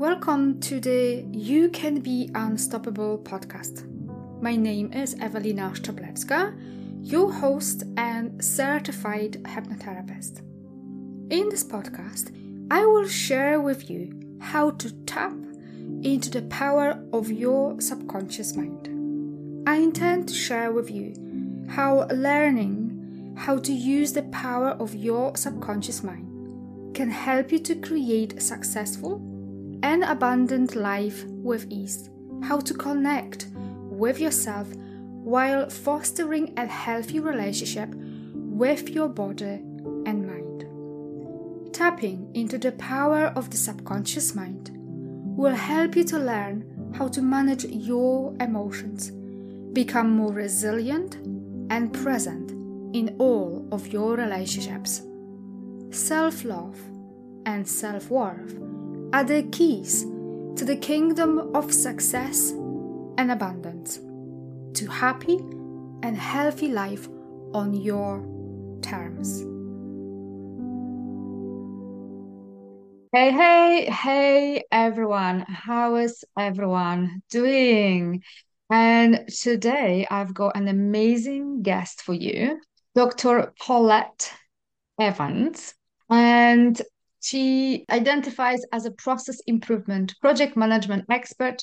Welcome to the You Can Be Unstoppable podcast. My name is Evelina Szczeblewska, your host and certified hypnotherapist. In this podcast, I will share with you how to tap into the power of your subconscious mind. I intend to share with you how learning how to use the power of your subconscious mind can help you to create a successful and abundant life with ease, how to connect with yourself while fostering a healthy relationship with your body and mind. Tapping into the power of the subconscious mind will help you to learn how to manage your emotions, become more resilient and present in all of your relationships. Self love and self worth are the keys to the kingdom of success and abundance, to happy and healthy life on your terms. Hey, hey, hey, everyone. How is everyone doing? And today I've got an amazing guest for you, Dr. Paulette Evans. And she identifies as a process improvement project management expert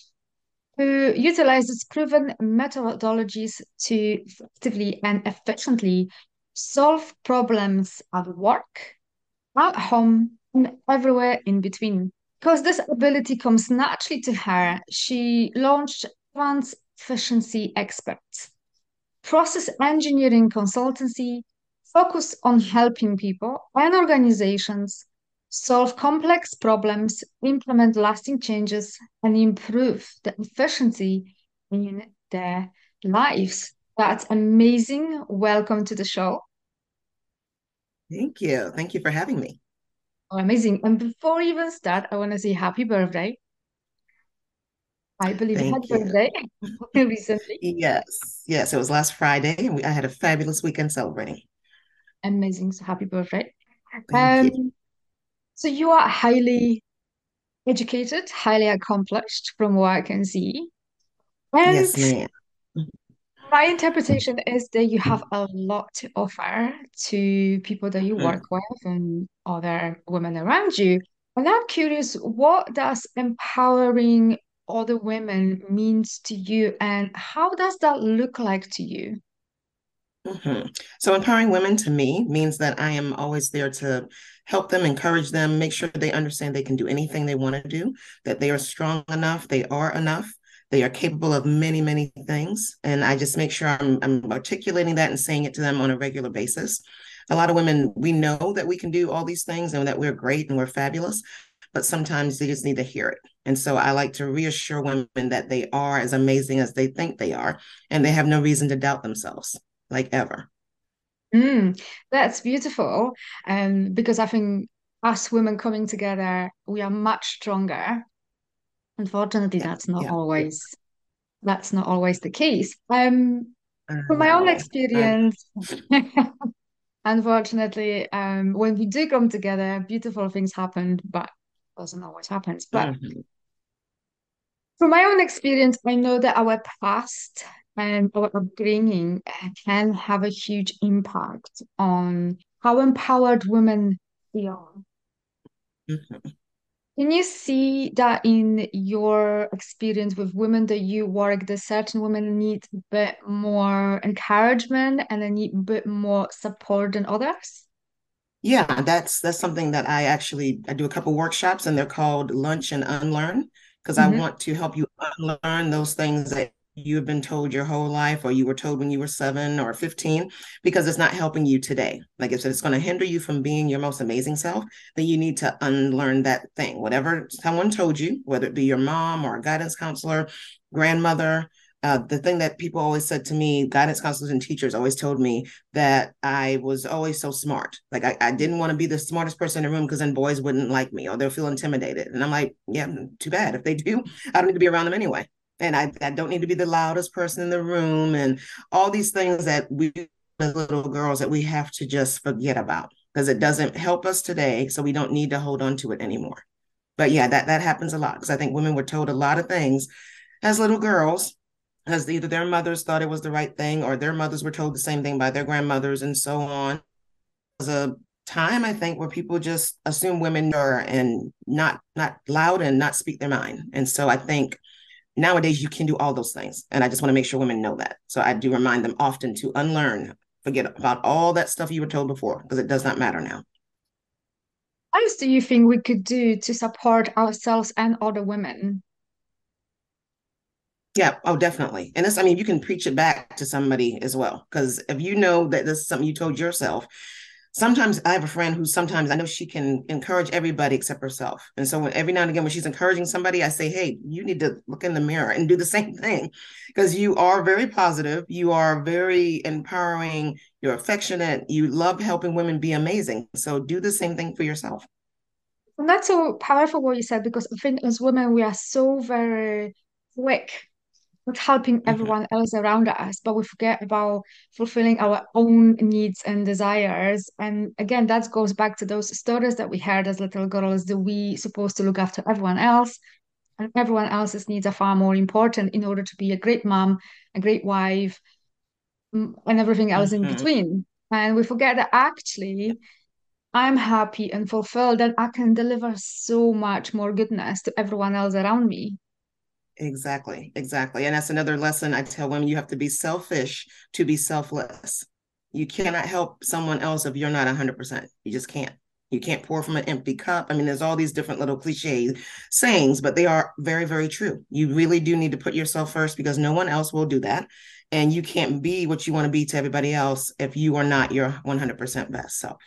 who utilizes proven methodologies to effectively and efficiently solve problems at work, at home, and everywhere in between. Because this ability comes naturally to her, she launched Evans Efficiency Experts, process engineering consultancy focused on helping people and organizations solve complex problems, implement lasting changes, and improve the efficiency in their lives. That's amazing. Welcome to the show. Thank you. Thank you for having me. Oh, amazing. And before we even start, I want to say happy birthday. I believe Thank you had birthday recently. Yes. Yes. It was last Friday, and we, I had a fabulous weekend celebrating. Amazing. So happy birthday. Thank um, you. So you are highly educated, highly accomplished from what I can see. And yes, ma'am. My interpretation is that you have a lot to offer to people that you mm-hmm. work with and other women around you. And I'm curious, what does empowering other women means to you and how does that look like to you? Mm-hmm. So, empowering women to me means that I am always there to help them, encourage them, make sure they understand they can do anything they want to do, that they are strong enough, they are enough, they are capable of many, many things. And I just make sure I'm, I'm articulating that and saying it to them on a regular basis. A lot of women, we know that we can do all these things and that we're great and we're fabulous, but sometimes they just need to hear it. And so I like to reassure women that they are as amazing as they think they are, and they have no reason to doubt themselves like ever. Mm, that's beautiful. Um, because I think us women coming together, we are much stronger. Unfortunately, yeah, that's not yeah. always that's not always the case. Um, from my own experience, unfortunately, um, when we do come together, beautiful things happen, but doesn't always happen. But mm-hmm. from my own experience, I know that our past and our upbringing can have a huge impact on how empowered women are. Mm-hmm. Can you see that in your experience with women that you work, that certain women need a bit more encouragement and they need a bit more support than others? Yeah, that's that's something that I actually I do a couple workshops and they're called Lunch and Unlearn because mm-hmm. I want to help you unlearn those things that you've been told your whole life or you were told when you were seven or 15 because it's not helping you today like if it's going to hinder you from being your most amazing self then you need to unlearn that thing whatever someone told you whether it be your mom or a guidance counselor grandmother uh, the thing that people always said to me, guidance counselors and teachers always told me that I was always so smart. Like I, I didn't want to be the smartest person in the room because then boys wouldn't like me or they'll feel intimidated. And I'm like, yeah, too bad. If they do, I don't need to be around them anyway and I, I don't need to be the loudest person in the room and all these things that we as little girls that we have to just forget about because it doesn't help us today. So we don't need to hold on to it anymore. But yeah, that that happens a lot because I think women were told a lot of things as little girls because either their mothers thought it was the right thing or their mothers were told the same thing by their grandmothers and so on. It was a time I think where people just assume women are and not not loud and not speak their mind. And so I think nowadays you can do all those things. And I just want to make sure women know that. So I do remind them often to unlearn, forget about all that stuff you were told before because it does not matter now. What else do you think we could do to support ourselves and other women yeah, oh, definitely. And it's, I mean, you can preach it back to somebody as well. Because if you know that this is something you told yourself, sometimes I have a friend who sometimes I know she can encourage everybody except herself. And so when, every now and again, when she's encouraging somebody, I say, hey, you need to look in the mirror and do the same thing because you are very positive. You are very empowering. You're affectionate. You love helping women be amazing. So do the same thing for yourself. And that's so powerful what you said because I think as women, we are so very quick with helping mm-hmm. everyone else around us, but we forget about fulfilling our own needs and desires. And again, that goes back to those stories that we heard as little girls that we supposed to look after everyone else. And everyone else's needs are far more important in order to be a great mom, a great wife, and everything else mm-hmm. in between. And we forget that actually I'm happy and fulfilled and I can deliver so much more goodness to everyone else around me. Exactly, exactly. And that's another lesson I tell women you have to be selfish to be selfless. You cannot help someone else if you're not 100%. You just can't. You can't pour from an empty cup. I mean, there's all these different little cliche sayings, but they are very, very true. You really do need to put yourself first because no one else will do that. And you can't be what you want to be to everybody else if you are not your 100% best self.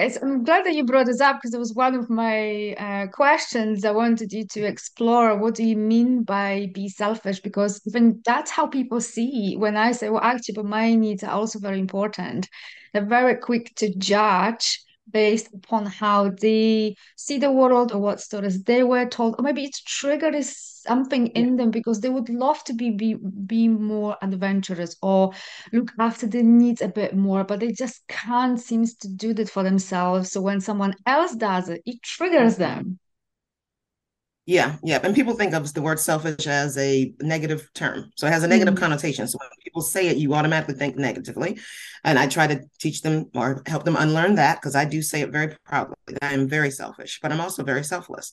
Yes, I'm glad that you brought this up because it was one of my uh, questions I wanted you to explore. What do you mean by be selfish? Because even that's how people see when I say, well, actually, but my needs are also very important. They're very quick to judge based upon how they see the world or what stories they were told, or maybe it's triggered something in them because they would love to be, be be more adventurous or look after their needs a bit more, but they just can't seems to do that for themselves. So when someone else does it, it triggers mm-hmm. them. Yeah, yeah. And people think of the word selfish as a negative term. So it has a negative mm-hmm. connotation. So when people say it, you automatically think negatively. And I try to teach them or help them unlearn that because I do say it very proudly. I'm very selfish, but I'm also very selfless.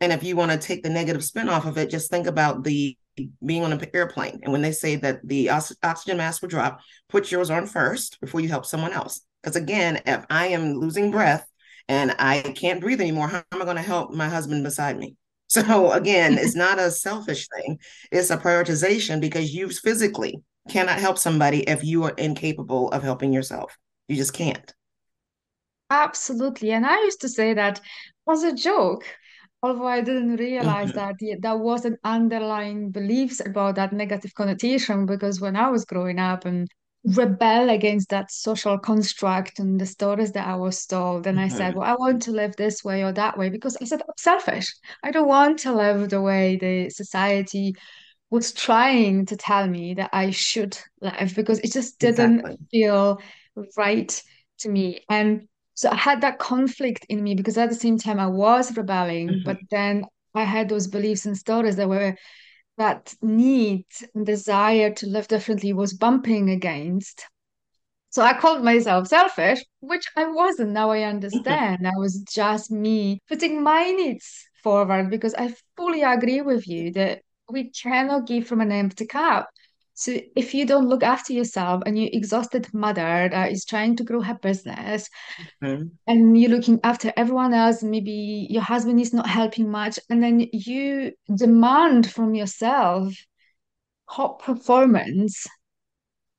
And if you want to take the negative spin off of it, just think about the being on an airplane. And when they say that the oxygen mask will drop, put yours on first before you help someone else. Because again, if I am losing breath and I can't breathe anymore, how am I going to help my husband beside me? So again, it's not a selfish thing, it's a prioritization because you physically cannot help somebody if you are incapable of helping yourself. You just can't. Absolutely. And I used to say that as a joke, although I didn't realize mm-hmm. that yeah, that was an underlying beliefs about that negative connotation because when I was growing up and rebel against that social construct and the stories that I was told. And mm-hmm. I said, mm-hmm. well, I want to live this way or that way because I said, I'm selfish. I don't want to live the way the society was trying to tell me that I should live because it just didn't exactly. feel right to me. And so I had that conflict in me because at the same time I was rebelling, mm-hmm. but then I had those beliefs and stories that were that need and desire to live differently was bumping against. So I called myself selfish, which I wasn't. Now I understand. I was just me putting my needs forward because I fully agree with you that we cannot give from an empty cup. So if you don't look after yourself and you're exhausted mother that is trying to grow her business mm-hmm. and you're looking after everyone else, maybe your husband is not helping much, and then you demand from yourself hot performance,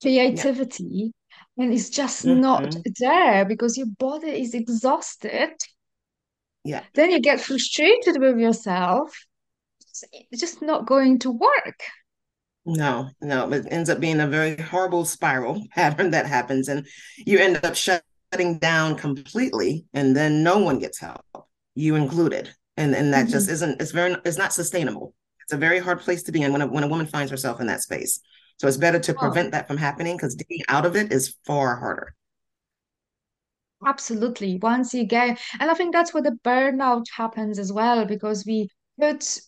creativity, yeah. and it's just mm-hmm. not there because your body is exhausted. Yeah. Then you get frustrated with yourself. It's just not going to work. No, no, it ends up being a very horrible spiral pattern that happens, and you end up shutting down completely, and then no one gets help, you included, and and that mm-hmm. just isn't. It's very. It's not sustainable. It's a very hard place to be in when a, when a woman finds herself in that space. So it's better to oh. prevent that from happening because digging out of it is far harder. Absolutely. Once you get, and I think that's where the burnout happens as well, because we put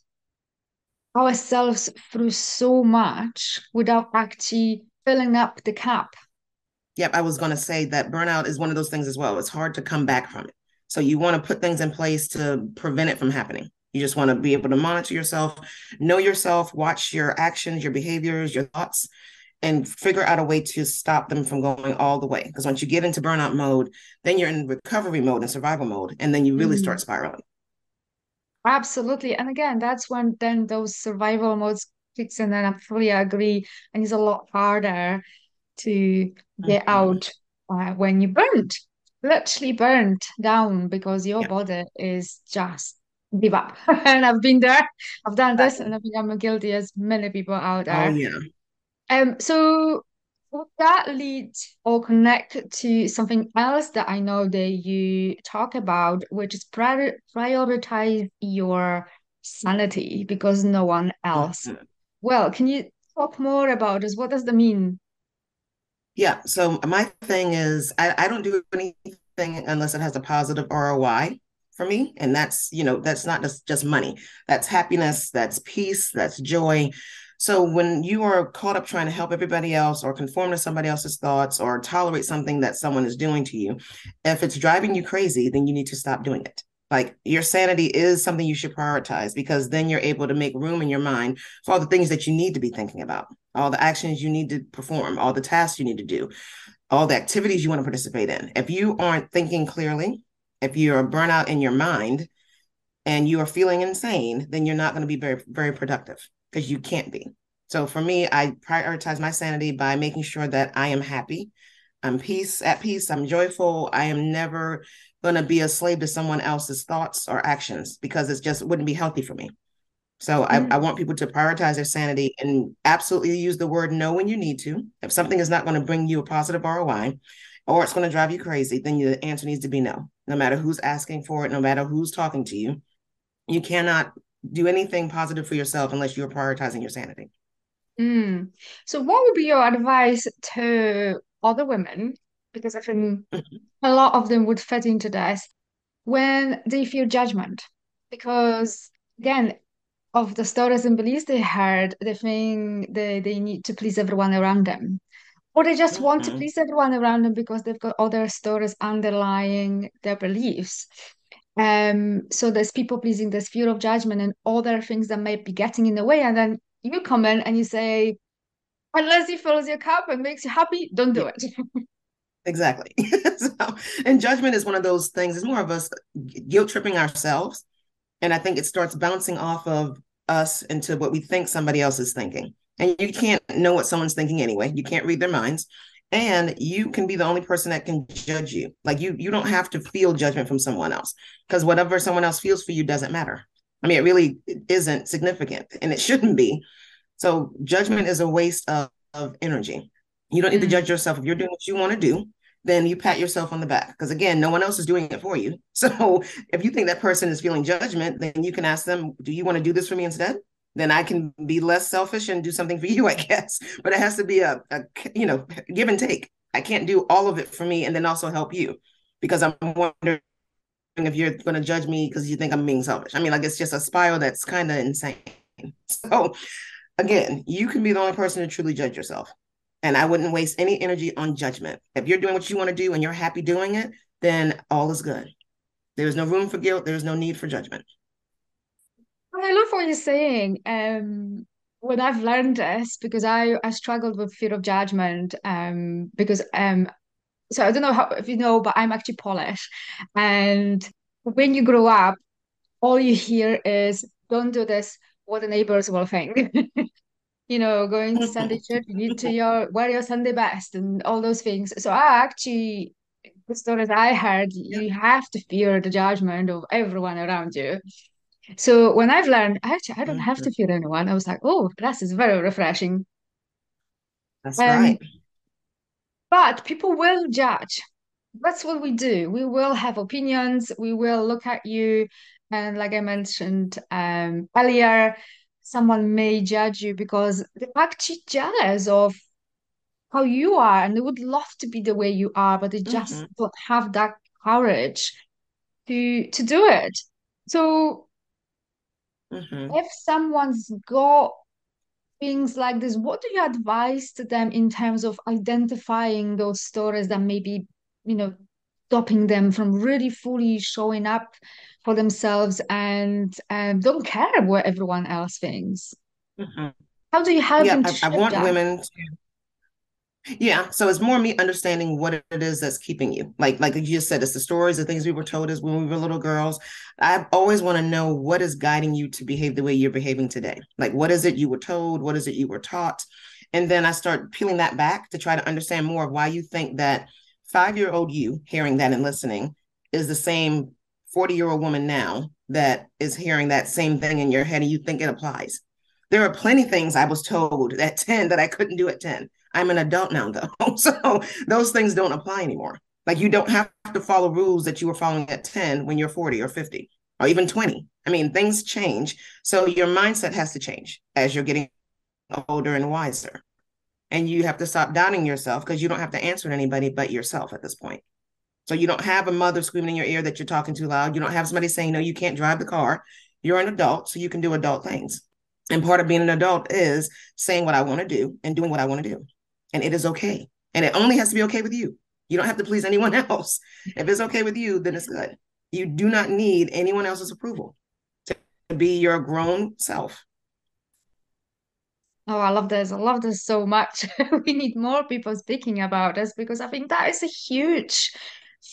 ourselves through so much without actually filling up the cap. Yep, I was going to say that burnout is one of those things as well. It's hard to come back from it. So you want to put things in place to prevent it from happening. You just want to be able to monitor yourself, know yourself, watch your actions, your behaviors, your thoughts, and figure out a way to stop them from going all the way. Because once you get into burnout mode, then you're in recovery mode and survival mode, and then you really mm-hmm. start spiraling. Absolutely. And again, that's when then those survival modes kicks in, and I fully agree. And it's a lot harder to get mm-hmm. out uh, when you burnt, literally burnt down because your yeah. body is just give up. and I've been there, I've done this, and I think I'm guilty as many people out there. Oh yeah. Um, so would that lead or connect to something else that I know that you talk about, which is prior- prioritize your sanity because no one else. Mm-hmm. Well, can you talk more about this? What does that mean? Yeah. So my thing is I, I don't do anything unless it has a positive ROI for me. And that's, you know, that's not just, just money. That's happiness, that's peace, that's joy. So when you are caught up trying to help everybody else or conform to somebody else's thoughts or tolerate something that someone is doing to you, if it's driving you crazy, then you need to stop doing it. Like your sanity is something you should prioritize because then you're able to make room in your mind for all the things that you need to be thinking about, all the actions you need to perform, all the tasks you need to do, all the activities you want to participate in. If you aren't thinking clearly, if you're burnout in your mind and you are feeling insane, then you're not going to be very, very productive because you can't be. So for me, I prioritize my sanity by making sure that I am happy, I'm peace at peace, I'm joyful. I am never going to be a slave to someone else's thoughts or actions because it just wouldn't be healthy for me. So mm-hmm. I, I want people to prioritize their sanity and absolutely use the word no when you need to. If something is not going to bring you a positive ROI or it's going to drive you crazy, then the answer needs to be no, no matter who's asking for it, no matter who's talking to you. You cannot do anything positive for yourself unless you're prioritizing your sanity. Mm. So, what would be your advice to other women? Because I think a lot of them would fit into this when they feel judgment. Because again, of the stories and beliefs they heard, they think they, they need to please everyone around them. Or they just mm-hmm. want to mm-hmm. please everyone around them because they've got other stories underlying their beliefs. Um, so there's people pleasing, there's fear of judgment, and other things that might be getting in the way. And then you come in and you say, unless it fills your cup and makes you happy, don't do it. exactly. so, and judgment is one of those things. It's more of us guilt tripping ourselves, and I think it starts bouncing off of us into what we think somebody else is thinking. And you can't know what someone's thinking anyway. You can't read their minds and you can be the only person that can judge you. Like you you don't have to feel judgment from someone else because whatever someone else feels for you doesn't matter. I mean it really isn't significant and it shouldn't be. So judgment is a waste of, of energy. You don't need to mm-hmm. judge yourself. If you're doing what you want to do then you pat yourself on the back because again no one else is doing it for you. So if you think that person is feeling judgment then you can ask them do you want to do this for me instead then I can be less selfish and do something for you, I guess. But it has to be a, a you know, give and take. I can't do all of it for me and then also help you because I'm wondering if you're going to judge me because you think I'm being selfish. I mean, like it's just a spiral that's kind of insane. So, again, you can be the only person to truly judge yourself. And I wouldn't waste any energy on judgment. If you're doing what you want to do and you're happy doing it, then all is good. There's no room for guilt. There's no need for judgment. I love what you're saying. Um, when I've learned this, because I I struggled with fear of judgment. Um, because um, so I don't know how if you know, but I'm actually Polish, and when you grow up, all you hear is "Don't do this. What the neighbors will think." you know, going to Sunday church, you need to your wear your Sunday best and all those things. So I actually the stories I heard, you have to fear the judgment of everyone around you. So when I've learned, actually, I don't have to fear anyone, I was like, oh, this is very refreshing. That's um, right. But people will judge. That's what we do. We will have opinions. We will look at you. And like I mentioned um, earlier, someone may judge you because they're actually jealous of how you are and they would love to be the way you are, but they just mm-hmm. don't have that courage to to do it. So mm-hmm. if someone's got things like this, what do you advise to them in terms of identifying those stories that maybe, you know, stopping them from really fully showing up for themselves and don't care what everyone else thinks? Mm-hmm. How do you help yeah, them I, I want that? women to yeah. So it's more me understanding what it is that's keeping you. Like, like you just said, it's the stories, the things we were told as when we were little girls. I always want to know what is guiding you to behave the way you're behaving today. Like, what is it you were told? What is it you were taught? And then I start peeling that back to try to understand more of why you think that five year old you hearing that and listening is the same 40 year old woman now that is hearing that same thing in your head and you think it applies. There are plenty things I was told at 10 that I couldn't do at 10. I'm an adult now, though. So those things don't apply anymore. Like you don't have to follow rules that you were following at 10 when you're 40 or 50 or even 20. I mean, things change. So your mindset has to change as you're getting older and wiser. And you have to stop doubting yourself because you don't have to answer to anybody but yourself at this point. So you don't have a mother screaming in your ear that you're talking too loud. You don't have somebody saying, no, you can't drive the car. You're an adult, so you can do adult things. And part of being an adult is saying what I want to do and doing what I want to do and it is okay. And it only has to be okay with you. You don't have to please anyone else. If it's okay with you, then it's good. You do not need anyone else's approval to be your grown self. Oh, I love this. I love this so much. we need more people speaking about this because I think that is a huge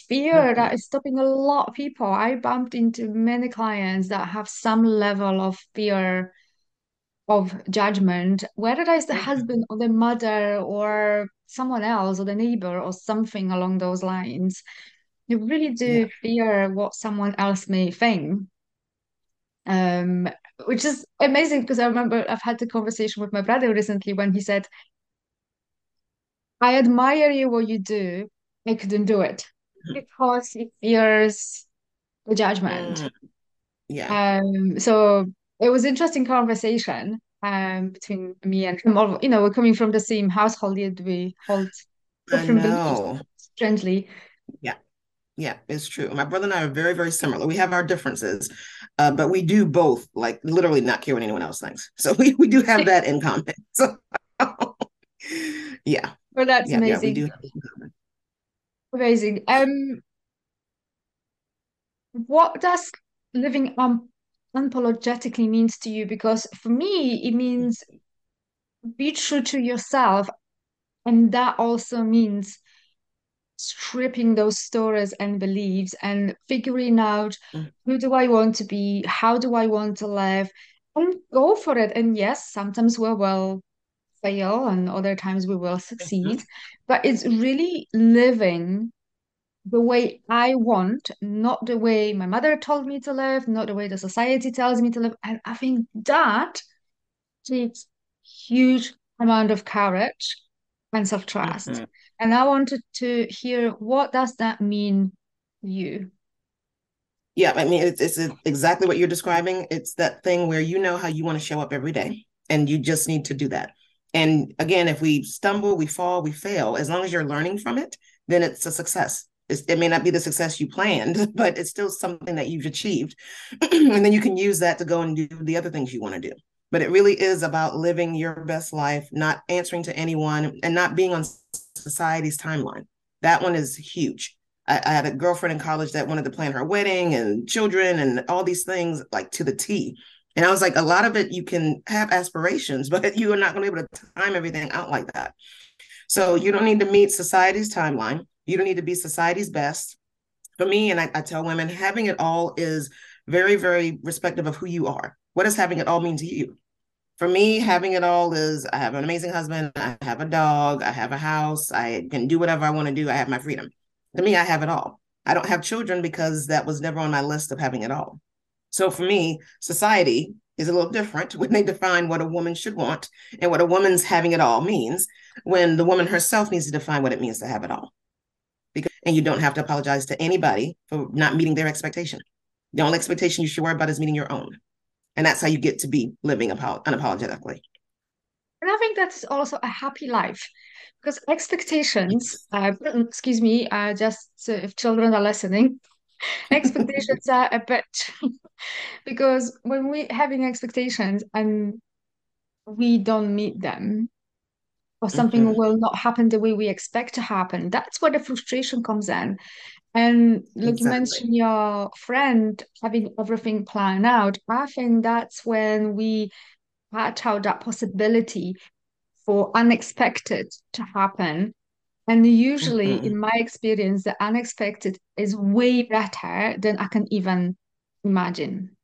fear mm-hmm. that is stopping a lot of people. I bumped into many clients that have some level of fear of judgment, whether it's the husband or the mother or someone else or the neighbor or something along those lines. You really do yeah. fear what someone else may think. Um, which is amazing because I remember I've had the conversation with my brother recently when he said, I admire you what you do. I couldn't do it mm-hmm. because he fears the judgment. Mm. Yeah. Um, so it was interesting conversation um between me and him. You know, we're coming from the same household, yet we hold different beliefs. Strangely. Yeah. Yeah, it's true. My brother and I are very, very similar. We have our differences, uh, but we do both like literally not care what anyone else thinks. So we, we do have that in common. So yeah. Well, that's yeah, amazing. Yeah, amazing. Um, what does living um unapologetically means to you because for me it means be true to yourself and that also means stripping those stories and beliefs and figuring out mm. who do I want to be, how do I want to live, and go for it. And yes, sometimes we will fail and other times we will succeed, mm-hmm. but it's really living the way I want, not the way my mother told me to live, not the way the society tells me to live. And I think that takes huge amount of courage and self-trust. Mm-hmm. And I wanted to hear what does that mean you? Yeah, I mean, it's, it's exactly what you're describing. It's that thing where you know how you want to show up every day, and you just need to do that. And again, if we stumble, we fall, we fail, as long as you're learning from it, then it's a success it may not be the success you planned, but it's still something that you've achieved. and then you can use that to go and do the other things you want to do. But it really is about living your best life, not answering to anyone, and not being on society's timeline. That one is huge. I, I had a girlfriend in college that wanted to plan her wedding and children and all these things like to the T. And I was like, a lot of it you can have aspirations, but you are not going to be able to time everything out like that. So you don't need to meet society's timeline you don't need to be society's best. For me, and I, I tell women, having it all is very, very respective of who you are. What does having it all mean to you? For me, having it all is I have an amazing husband, I have a dog, I have a house, I can do whatever I want to do, I have my freedom. To me, I have it all. I don't have children because that was never on my list of having it all. So for me, society is a little different when they define what a woman should want and what a woman's having it all means when the woman herself needs to define what it means to have it all because and you don't have to apologize to anybody for not meeting their expectation. The only expectation you should worry about is meeting your own. And that's how you get to be living unapologetically. And I think that's also a happy life because expectations, uh, excuse me, uh, just if children are listening, expectations are a bit because when we having expectations and we don't meet them or something mm-hmm. will not happen the way we expect to happen, that's where the frustration comes in. And like exactly. you mentioned, your friend having everything planned out. I think that's when we patch out that possibility for unexpected to happen. And usually, mm-hmm. in my experience, the unexpected is way better than I can even imagine.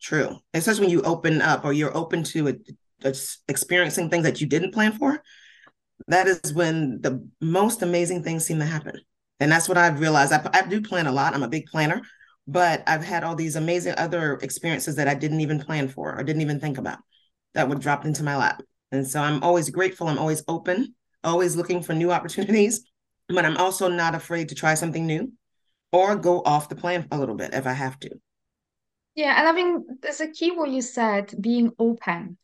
True. Especially when you open up or you're open to it, experiencing things that you didn't plan for. That is when the most amazing things seem to happen. And that's what I've realized. I, I do plan a lot. I'm a big planner, but I've had all these amazing other experiences that I didn't even plan for or didn't even think about that would drop into my lap. And so I'm always grateful. I'm always open, always looking for new opportunities, but I'm also not afraid to try something new or go off the plan a little bit if I have to. Yeah, and I think there's a key what you said, being open.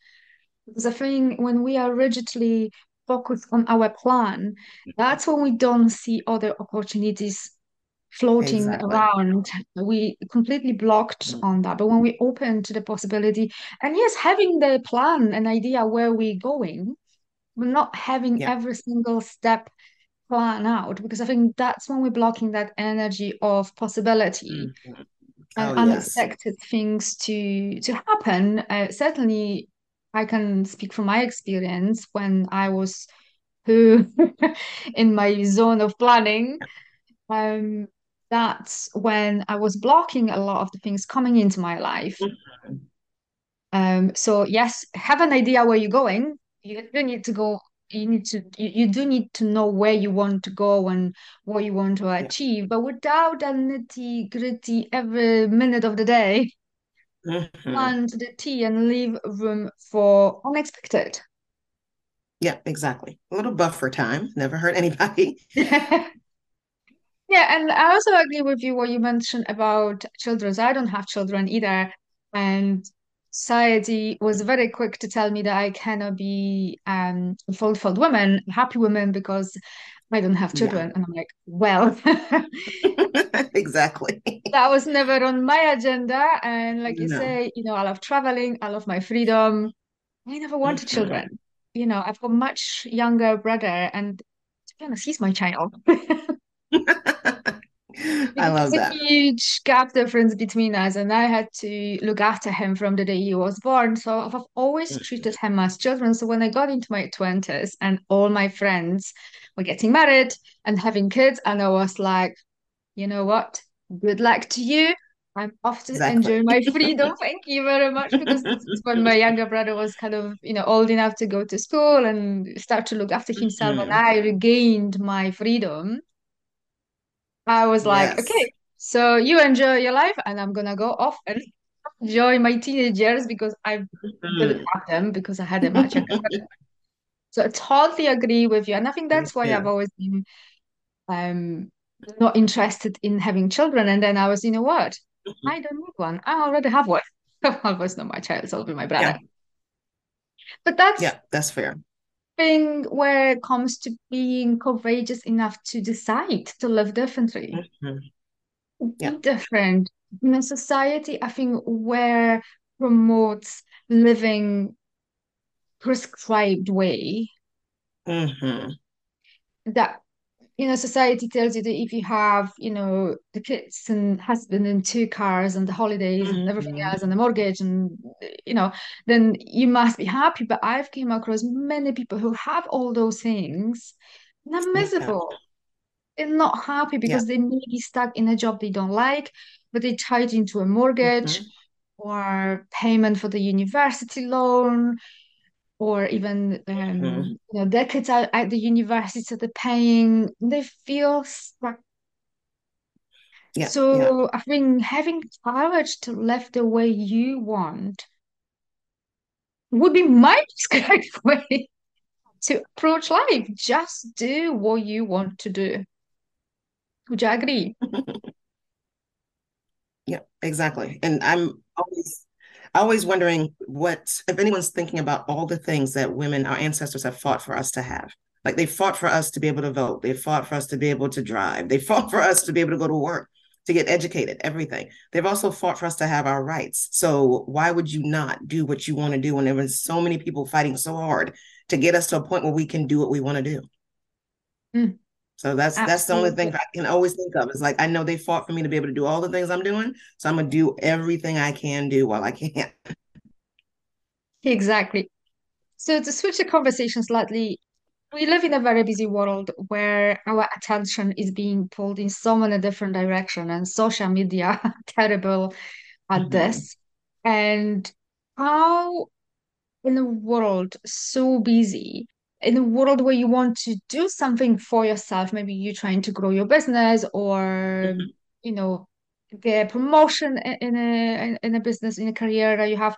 I think when we are rigidly focused on our plan, that's when we don't see other opportunities floating exactly. around. We completely blocked mm-hmm. on that. But when we open to the possibility, and yes, having the plan, an idea where we're going, but not having yeah. every single step plan out, because I think that's when we're blocking that energy of possibility. Mm-hmm. Oh, and unexpected yes. things to to happen. Uh, certainly, I can speak from my experience when I was who in my zone of planning. Um, that's when I was blocking a lot of the things coming into my life. Um, so yes, have an idea where you're going. You do need to go. You need to. You, you do need to know where you want to go and what you want to achieve. But without that nitty gritty every minute of the day, mm-hmm. plan to the tea and leave room for unexpected. Yeah, exactly. A little buffer time. Never hurt anybody. Yeah, and I also agree with you what you mentioned about children. So I don't have children either. And society was very quick to tell me that I cannot be um, a fulfilled woman, a happy woman, because I don't have children. Yeah. And I'm like, well, exactly. that was never on my agenda. And like you no. say, you know, I love traveling, I love my freedom. I never wanted mm-hmm. children. You know, I've got much younger brother, and to be honest, he's my child. I love that. A huge gap difference between us, and I had to look after him from the day he was born. So I've always treated him as children. So when I got into my twenties, and all my friends were getting married and having kids, and I was like, you know what? Good luck to you. I'm off to exactly. enjoy my freedom. Thank you very much. Because when my younger brother was kind of, you know, old enough to go to school and start to look after himself, mm-hmm. and I regained my freedom I was like, yes. okay, so you enjoy your life, and I'm gonna go off and enjoy my teenage years because I mm-hmm. didn't have them because I had a much. So I totally agree with you, and I think that's why yeah. I've always been um not interested in having children. And then I was, you know what? Mm-hmm. I don't need one. I already have one. well, it's not my child; so it'll be my brother. Yeah. But that's yeah, that's fair thing where it comes to being courageous enough to decide to live differently. Mm-hmm. Yeah. Be different. In a society, I think, where promotes living prescribed way. Mm-hmm. That you know, society tells you that if you have, you know, the kids and husband and two cars and the holidays and everything mm-hmm. else and the mortgage and you know, then you must be happy. But I've came across many people who have all those things and are miserable. They're not happy because yeah. they may be stuck in a job they don't like, but they tied into a mortgage mm-hmm. or payment for the university loan or even um, mm-hmm. you know their kids are at the university so they're paying they feel stuck yeah, so yeah. I think having courage to live the way you want would be my prescribed way to approach life. Just do what you want to do. Would you agree? yeah, exactly. And I'm always always wondering what if anyone's thinking about all the things that women, our ancestors, have fought for us to have. Like they fought for us to be able to vote. They fought for us to be able to drive. They fought for us to be able to go to work, to get educated, everything. They've also fought for us to have our rights. So why would you not do what you want to do when there was so many people fighting so hard to get us to a point where we can do what we want to do? Mm. So that's Absolutely. that's the only thing I can always think of. Is like I know they fought for me to be able to do all the things I'm doing, so I'm gonna do everything I can do while I can. Exactly. So to switch the conversation slightly, we live in a very busy world where our attention is being pulled in so many different directions, and social media are terrible at mm-hmm. this. And how in a world so busy in a world where you want to do something for yourself, maybe you're trying to grow your business or mm-hmm. you know get promotion in a in a business in a career that you have.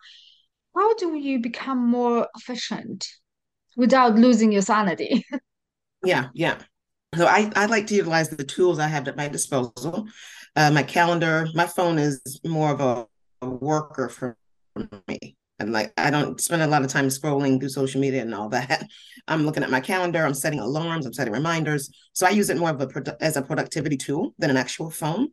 How do you become more efficient without losing your sanity? yeah, yeah. So I, I like to utilize the tools I have at my disposal. Uh, my calendar, my phone is more of a, a worker for me. And like I don't spend a lot of time scrolling through social media and all that. I'm looking at my calendar. I'm setting alarms. I'm setting reminders. So I use it more of a as a productivity tool than an actual phone.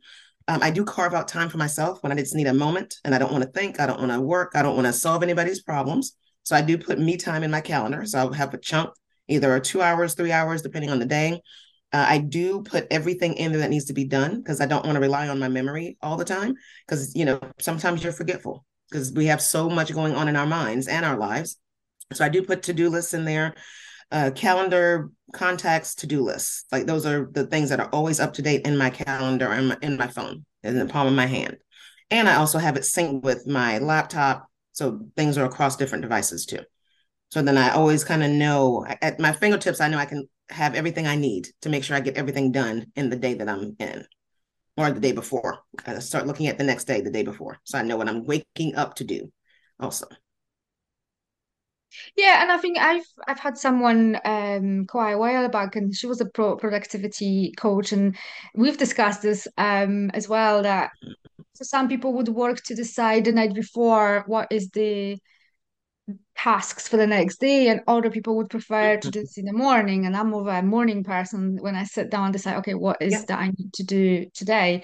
Um, I do carve out time for myself when I just need a moment and I don't want to think. I don't want to work. I don't want to solve anybody's problems. So I do put me time in my calendar. So I'll have a chunk, either two hours, three hours, depending on the day. Uh, I do put everything in there that needs to be done because I don't want to rely on my memory all the time. Because you know sometimes you're forgetful because we have so much going on in our minds and our lives. So I do put to-do lists in there, uh, calendar, contacts, to-do lists. Like those are the things that are always up to date in my calendar and in, in my phone, in the palm of my hand. And I also have it synced with my laptop, so things are across different devices too. So then I always kind of know at my fingertips, I know I can have everything I need to make sure I get everything done in the day that I'm in or the day before. I start looking at the next day, the day before. So I know what I'm waking up to do also. Yeah, and I think I've I've had someone um quite a while back, and she was a pro productivity coach, and we've discussed this um as well that so some people would work to decide the night before what is the tasks for the next day and other people would prefer to do this in the morning. And i'm more of a morning person when i sit down and decide okay what is yeah. that i need to do today?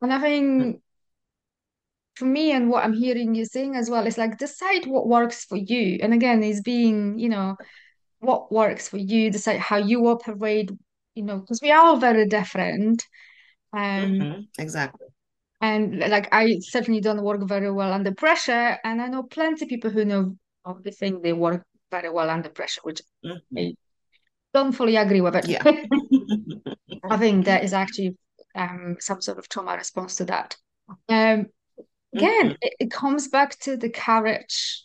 And i think mm. for me and what i'm hearing you saying as well is like decide what works for you. And again is being you know what works for you. Decide how you operate you know because we are all very different. Um mm-hmm. exactly. and like i certainly don't work very well under pressure. And i know plenty of people who know the thing they work very well under pressure, which mm-hmm. I don't fully agree with it. Yeah. I think there is actually um, some sort of trauma response to that. Um, again, mm-hmm. it, it comes back to the courage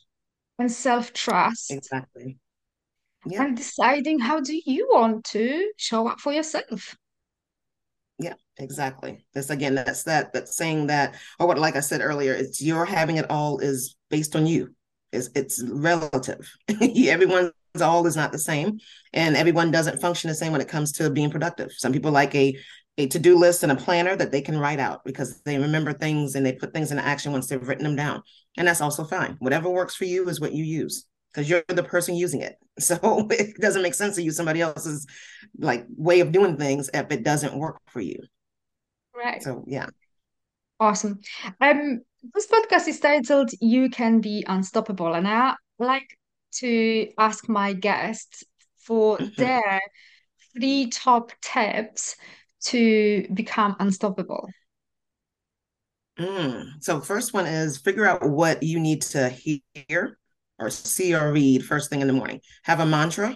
and self trust. Exactly. Yeah. And deciding how do you want to show up for yourself. Yeah, exactly. That's again, that's that that's saying that, or what like I said earlier, it's your having it all is based on you. It's, it's relative. Everyone's all is not the same, and everyone doesn't function the same when it comes to being productive. Some people like a a to-do list and a planner that they can write out because they remember things and they put things into action once they've written them down. And that's also fine. Whatever works for you is what you use because you're the person using it. So it doesn't make sense to use somebody else's like way of doing things if it doesn't work for you. Right. So yeah. Awesome. Um this podcast is titled You Can Be Unstoppable, and I like to ask my guests for their three top tips to become unstoppable. Mm. So, first one is figure out what you need to hear or see or read first thing in the morning. Have a mantra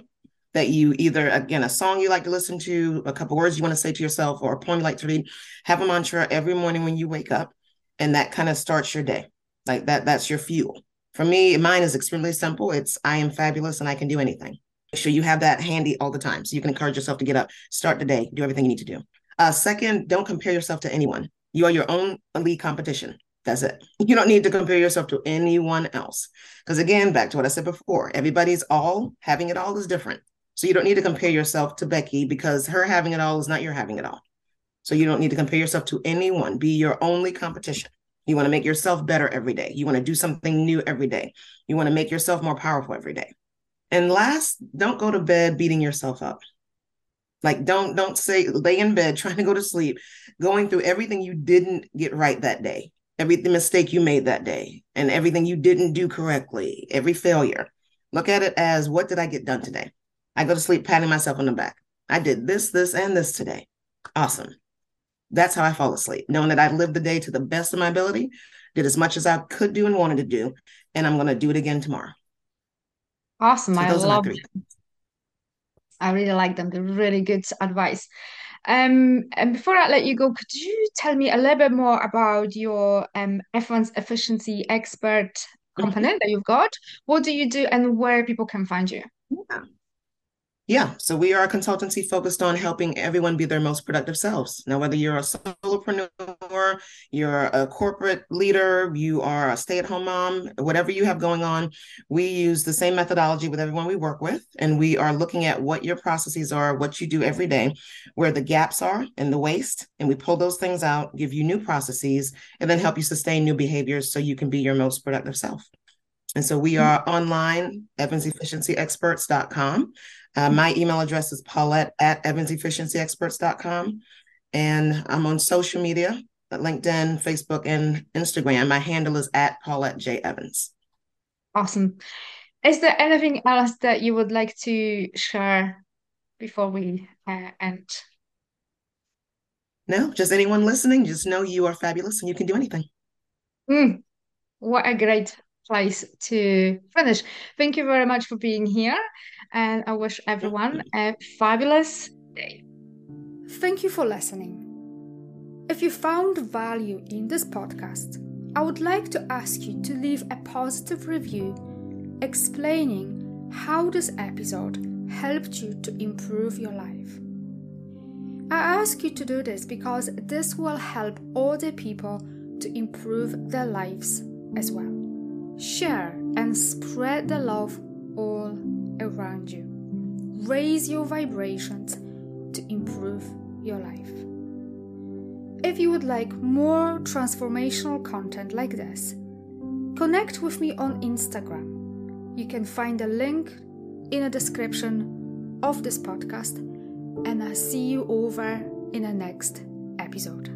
that you either, again, a song you like to listen to, a couple words you want to say to yourself, or a poem you like to read. Have a mantra every morning when you wake up and that kind of starts your day. Like that that's your fuel. For me mine is extremely simple. It's i am fabulous and i can do anything. Make sure you have that handy all the time so you can encourage yourself to get up start the day do everything you need to do. Uh, second don't compare yourself to anyone. You are your own elite competition. That's it. You don't need to compare yourself to anyone else. Because again back to what i said before everybody's all having it all is different. So you don't need to compare yourself to becky because her having it all is not your having it all so you don't need to compare yourself to anyone. Be your only competition. You want to make yourself better every day. You want to do something new every day. You want to make yourself more powerful every day. And last, don't go to bed beating yourself up. Like don't don't say lay in bed trying to go to sleep, going through everything you didn't get right that day, every mistake you made that day, and everything you didn't do correctly, every failure. Look at it as what did I get done today? I go to sleep patting myself on the back. I did this, this, and this today. Awesome. That's how I fall asleep, knowing that I lived the day to the best of my ability, did as much as I could do and wanted to do, and I'm going to do it again tomorrow. Awesome. So I love I really like them. They're really good advice. Um, and before I let you go, could you tell me a little bit more about your um, Evans efficiency expert mm-hmm. component that you've got? What do you do and where people can find you? Yeah. Yeah, so we are a consultancy focused on helping everyone be their most productive selves. Now, whether you're a solopreneur, you're a corporate leader, you are a stay at home mom, whatever you have going on, we use the same methodology with everyone we work with. And we are looking at what your processes are, what you do every day, where the gaps are and the waste. And we pull those things out, give you new processes, and then help you sustain new behaviors so you can be your most productive self. And so we mm-hmm. are online, evansefficiencyexperts.com. Uh, my email address is paulette at evansefficiencyexperts.com. And I'm on social media, LinkedIn, Facebook, and Instagram. My handle is at Paulette J. Evans. Awesome. Is there anything else that you would like to share before we uh, end? No, just anyone listening, just know you are fabulous and you can do anything. Mm, what a great place to finish. Thank you very much for being here, and I wish everyone a fabulous day. Thank you for listening. If you found value in this podcast, I would like to ask you to leave a positive review explaining how this episode helped you to improve your life. I ask you to do this because this will help other people to improve their lives as well. Share and spread the love all around you. Raise your vibrations to improve your life. If you would like more transformational content like this, connect with me on Instagram. You can find a link in the description of this podcast, and I'll see you over in the next episode.